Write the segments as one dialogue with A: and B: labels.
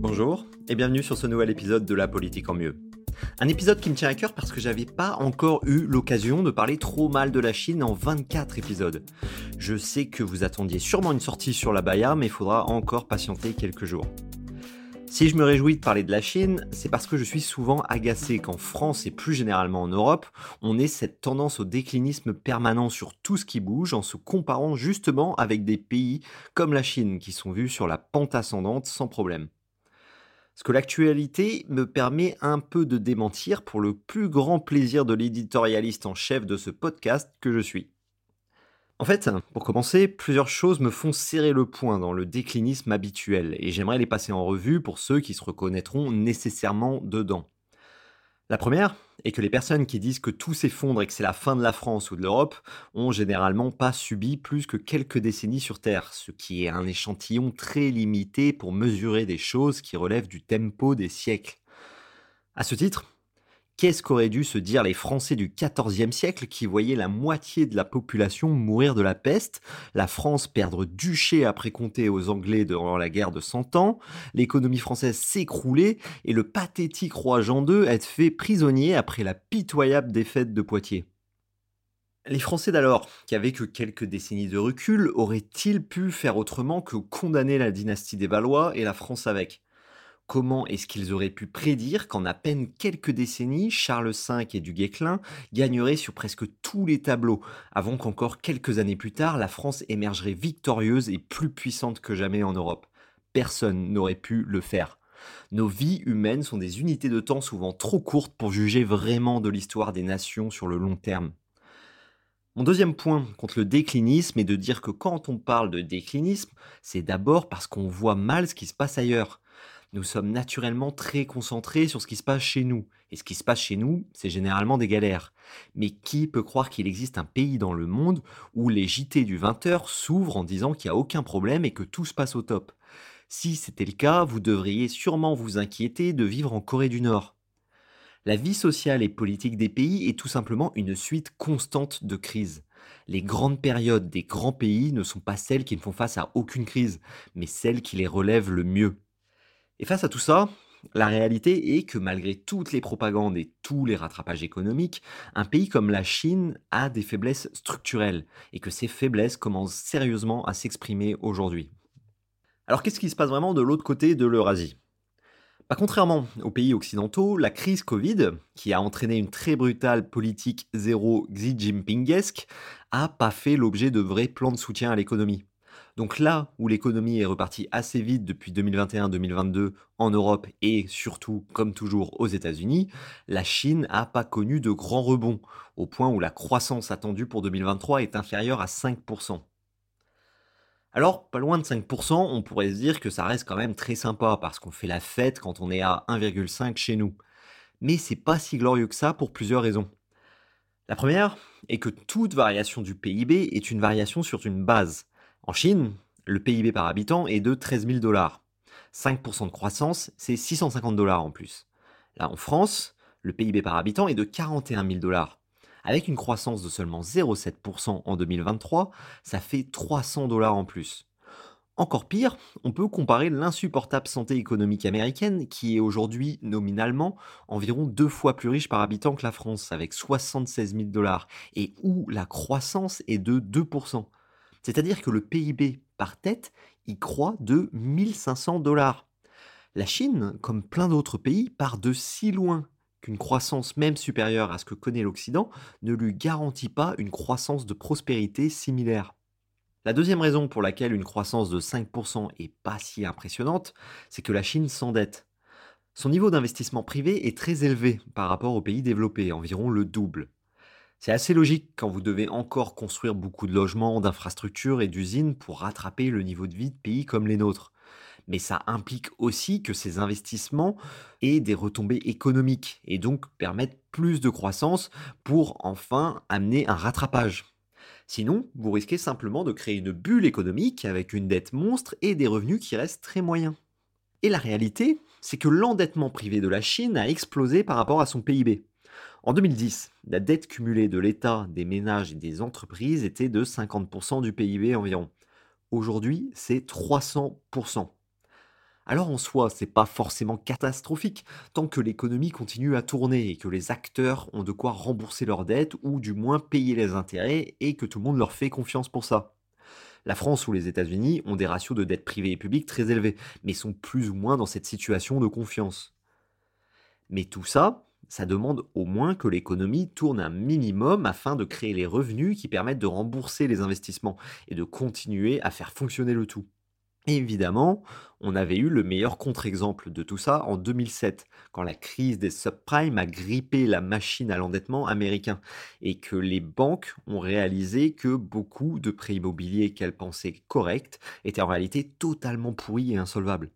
A: Bonjour et bienvenue sur ce nouvel épisode de La politique en mieux. Un épisode qui me tient à cœur parce que j'avais pas encore eu l'occasion de parler trop mal de la Chine en 24 épisodes. Je sais que vous attendiez sûrement une sortie sur la Baïa, mais il faudra encore patienter quelques jours. Si je me réjouis de parler de la Chine, c'est parce que je suis souvent agacé qu'en France et plus généralement en Europe, on ait cette tendance au déclinisme permanent sur tout ce qui bouge en se comparant justement avec des pays comme la Chine qui sont vus sur la pente ascendante sans problème. Ce que l'actualité me permet un peu de démentir pour le plus grand plaisir de l'éditorialiste en chef de ce podcast que je suis. En fait, pour commencer, plusieurs choses me font serrer le poing dans le déclinisme habituel, et j'aimerais les passer en revue pour ceux qui se reconnaîtront nécessairement dedans. La première est que les personnes qui disent que tout s'effondre et que c'est la fin de la France ou de l'Europe ont généralement pas subi plus que quelques décennies sur Terre, ce qui est un échantillon très limité pour mesurer des choses qui relèvent du tempo des siècles. À ce titre, Qu'est-ce qu'auraient dû se dire les Français du XIVe siècle qui voyaient la moitié de la population mourir de la peste, la France perdre duché après compter aux Anglais durant la guerre de Cent Ans, l'économie française s'écrouler et le pathétique roi Jean II être fait prisonnier après la pitoyable défaite de Poitiers. Les Français d'alors, qui avaient que quelques décennies de recul, auraient-ils pu faire autrement que condamner la dynastie des Valois et la France avec? Comment est-ce qu'ils auraient pu prédire qu'en à peine quelques décennies, Charles V et du Guesclin gagneraient sur presque tous les tableaux, avant qu'encore quelques années plus tard, la France émergerait victorieuse et plus puissante que jamais en Europe Personne n'aurait pu le faire. Nos vies humaines sont des unités de temps souvent trop courtes pour juger vraiment de l'histoire des nations sur le long terme. Mon deuxième point contre le déclinisme est de dire que quand on parle de déclinisme, c'est d'abord parce qu'on voit mal ce qui se passe ailleurs nous sommes naturellement très concentrés sur ce qui se passe chez nous. Et ce qui se passe chez nous, c'est généralement des galères. Mais qui peut croire qu'il existe un pays dans le monde où les JT du 20h s'ouvrent en disant qu'il n'y a aucun problème et que tout se passe au top? Si c'était le cas, vous devriez sûrement vous inquiéter de vivre en Corée du Nord. La vie sociale et politique des pays est tout simplement une suite constante de crises. Les grandes périodes des grands pays ne sont pas celles qui ne font face à aucune crise, mais celles qui les relèvent le mieux. Et face à tout ça, la réalité est que malgré toutes les propagandes et tous les rattrapages économiques, un pays comme la Chine a des faiblesses structurelles et que ces faiblesses commencent sérieusement à s'exprimer aujourd'hui. Alors qu'est-ce qui se passe vraiment de l'autre côté de l'Eurasie? Bah, Contrairement aux pays occidentaux, la crise Covid, qui a entraîné une très brutale politique zéro Xi Jinpingesque, a pas fait l'objet de vrais plans de soutien à l'économie. Donc là où l'économie est repartie assez vite depuis 2021-2022 en Europe et surtout, comme toujours, aux États-Unis, la Chine n'a pas connu de grands rebonds, au point où la croissance attendue pour 2023 est inférieure à 5%. Alors, pas loin de 5%, on pourrait se dire que ça reste quand même très sympa parce qu'on fait la fête quand on est à 1,5 chez nous. Mais c'est pas si glorieux que ça pour plusieurs raisons. La première est que toute variation du PIB est une variation sur une base. En Chine, le PIB par habitant est de 13 000 dollars. 5% de croissance, c'est 650 dollars en plus. Là, en France, le PIB par habitant est de 41 000 dollars. Avec une croissance de seulement 0,7% en 2023, ça fait 300 dollars en plus. Encore pire, on peut comparer l'insupportable santé économique américaine, qui est aujourd'hui nominalement environ deux fois plus riche par habitant que la France, avec 76 000 dollars, et où la croissance est de 2%. C'est-à-dire que le PIB par tête y croît de 1500 dollars. La Chine, comme plein d'autres pays, part de si loin qu'une croissance même supérieure à ce que connaît l'Occident ne lui garantit pas une croissance de prospérité similaire. La deuxième raison pour laquelle une croissance de 5% est pas si impressionnante, c'est que la Chine s'endette. Son niveau d'investissement privé est très élevé par rapport aux pays développés, environ le double. C'est assez logique quand vous devez encore construire beaucoup de logements, d'infrastructures et d'usines pour rattraper le niveau de vie de pays comme les nôtres. Mais ça implique aussi que ces investissements aient des retombées économiques et donc permettent plus de croissance pour enfin amener un rattrapage. Sinon, vous risquez simplement de créer une bulle économique avec une dette monstre et des revenus qui restent très moyens. Et la réalité, c'est que l'endettement privé de la Chine a explosé par rapport à son PIB. En 2010, la dette cumulée de l'État, des ménages et des entreprises était de 50% du PIB environ. Aujourd'hui, c'est 300% alors en soi, c'est pas forcément catastrophique tant que l'économie continue à tourner et que les acteurs ont de quoi rembourser leurs dettes ou du moins payer les intérêts et que tout le monde leur fait confiance pour ça. La France ou les États-Unis ont des ratios de dette privée et publique très élevés, mais sont plus ou moins dans cette situation de confiance. Mais tout ça, ça demande au moins que l'économie tourne un minimum afin de créer les revenus qui permettent de rembourser les investissements et de continuer à faire fonctionner le tout évidemment, on avait eu le meilleur contre-exemple de tout ça en 2007, quand la crise des subprimes a grippé la machine à l'endettement américain et que les banques ont réalisé que beaucoup de prêts immobiliers qu'elles pensaient corrects étaient en réalité totalement pourris et insolvables.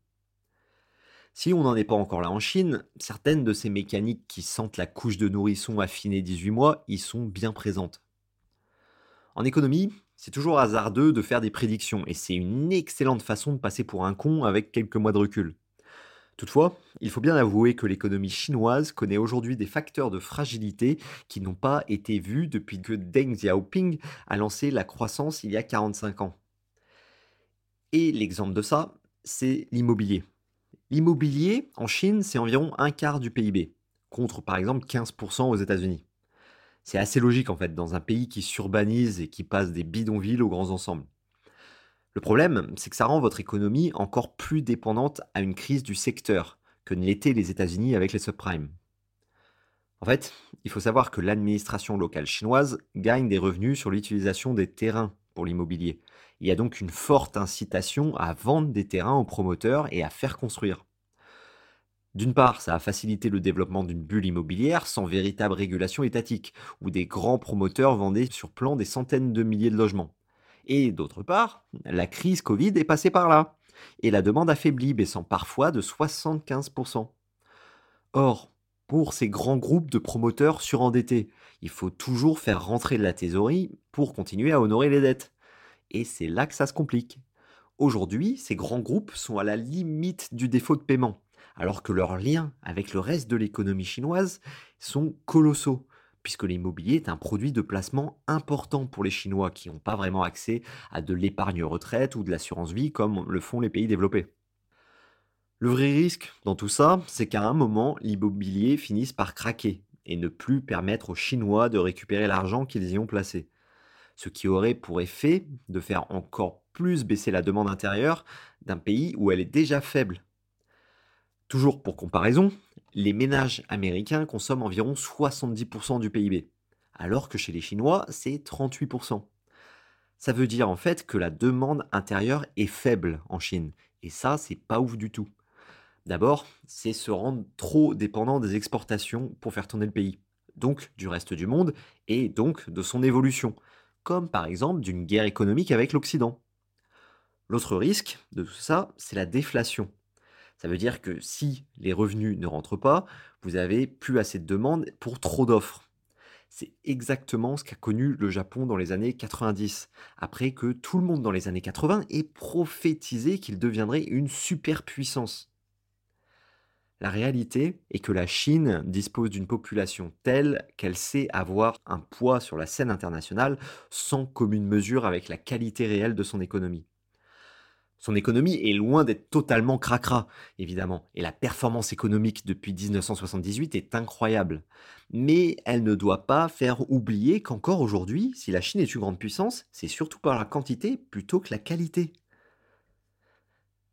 A: Si on n'en est pas encore là en Chine, certaines de ces mécaniques qui sentent la couche de nourrisson affinée 18 mois y sont bien présentes. En économie, c'est toujours hasardeux de faire des prédictions, et c'est une excellente façon de passer pour un con avec quelques mois de recul. Toutefois, il faut bien avouer que l'économie chinoise connaît aujourd'hui des facteurs de fragilité qui n'ont pas été vus depuis que Deng Xiaoping a lancé la croissance il y a 45 ans. Et l'exemple de ça, c'est l'immobilier. L'immobilier en Chine, c'est environ un quart du PIB, contre par exemple 15% aux États-Unis. C'est assez logique en fait dans un pays qui s'urbanise et qui passe des bidonvilles aux grands ensembles. Le problème, c'est que ça rend votre économie encore plus dépendante à une crise du secteur que ne l'étaient les États-Unis avec les subprimes. En fait, il faut savoir que l'administration locale chinoise gagne des revenus sur l'utilisation des terrains pour l'immobilier. Il y a donc une forte incitation à vendre des terrains aux promoteurs et à faire construire. D'une part, ça a facilité le développement d'une bulle immobilière sans véritable régulation étatique, où des grands promoteurs vendaient sur plan des centaines de milliers de logements. Et d'autre part, la crise Covid est passée par là, et la demande affaiblie, baissant parfois de 75%. Or, pour ces grands groupes de promoteurs surendettés, il faut toujours faire rentrer de la thésaurier pour continuer à honorer les dettes. Et c'est là que ça se complique. Aujourd'hui, ces grands groupes sont à la limite du défaut de paiement alors que leurs liens avec le reste de l'économie chinoise sont colossaux, puisque l'immobilier est un produit de placement important pour les Chinois qui n'ont pas vraiment accès à de l'épargne retraite ou de l'assurance vie comme le font les pays développés. Le vrai risque dans tout ça, c'est qu'à un moment, l'immobilier finisse par craquer et ne plus permettre aux Chinois de récupérer l'argent qu'ils y ont placé. Ce qui aurait pour effet de faire encore plus baisser la demande intérieure d'un pays où elle est déjà faible Toujours pour comparaison, les ménages américains consomment environ 70% du PIB, alors que chez les Chinois, c'est 38%. Ça veut dire en fait que la demande intérieure est faible en Chine, et ça, c'est pas ouf du tout. D'abord, c'est se rendre trop dépendant des exportations pour faire tourner le pays, donc du reste du monde, et donc de son évolution, comme par exemple d'une guerre économique avec l'Occident. L'autre risque de tout ça, c'est la déflation. Ça veut dire que si les revenus ne rentrent pas, vous avez plus assez de demandes pour trop d'offres. C'est exactement ce qu'a connu le Japon dans les années 90, après que tout le monde dans les années 80 ait prophétisé qu'il deviendrait une superpuissance. La réalité est que la Chine dispose d'une population telle qu'elle sait avoir un poids sur la scène internationale sans commune mesure avec la qualité réelle de son économie. Son économie est loin d'être totalement cracra, évidemment, et la performance économique depuis 1978 est incroyable. Mais elle ne doit pas faire oublier qu'encore aujourd'hui, si la Chine est une grande puissance, c'est surtout par la quantité plutôt que la qualité.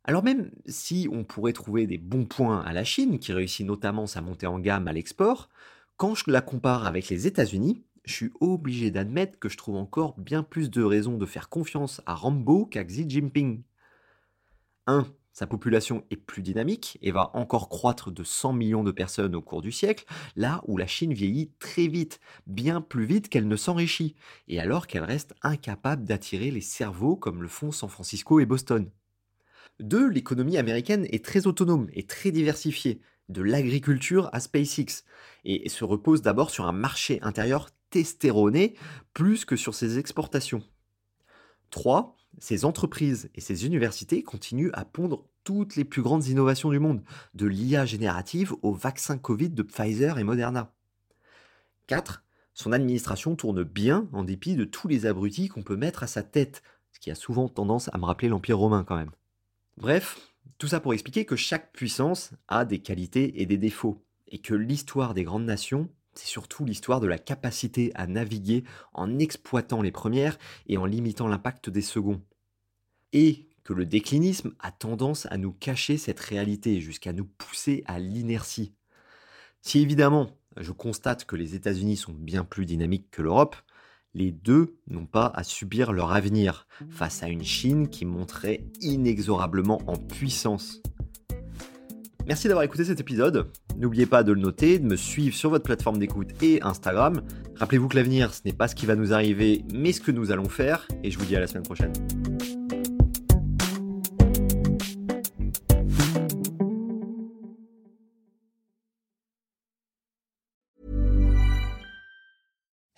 A: Alors même si on pourrait trouver des bons points à la Chine, qui réussit notamment sa montée en gamme à l'export, quand je la compare avec les États-Unis, je suis obligé d'admettre que je trouve encore bien plus de raisons de faire confiance à Rambo qu'à Xi Jinping. 1. Sa population est plus dynamique et va encore croître de 100 millions de personnes au cours du siècle, là où la Chine vieillit très vite, bien plus vite qu'elle ne s'enrichit, et alors qu'elle reste incapable d'attirer les cerveaux comme le font San Francisco et Boston. 2. L'économie américaine est très autonome et très diversifiée, de l'agriculture à SpaceX, et se repose d'abord sur un marché intérieur testéroné plus que sur ses exportations. 3 ces entreprises et ces universités continuent à pondre toutes les plus grandes innovations du monde, de l'IA générative au vaccin Covid de Pfizer et Moderna. 4. Son administration tourne bien en dépit de tous les abrutis qu'on peut mettre à sa tête, ce qui a souvent tendance à me rappeler l'Empire romain quand même. Bref, tout ça pour expliquer que chaque puissance a des qualités et des défauts, et que l'histoire des grandes nations c'est surtout l'histoire de la capacité à naviguer en exploitant les premières et en limitant l'impact des seconds. Et que le déclinisme a tendance à nous cacher cette réalité jusqu'à nous pousser à l'inertie. Si évidemment je constate que les États-Unis sont bien plus dynamiques que l'Europe, les deux n'ont pas à subir leur avenir face à une Chine qui monterait inexorablement en puissance. Merci d'avoir écouté cet épisode. N'oubliez pas de le noter, de me suivre sur votre plateforme d'écoute et Instagram. Rappelez-vous que l'avenir, ce n'est pas ce qui va nous arriver, mais ce que nous allons faire. Et je vous dis à la semaine prochaine.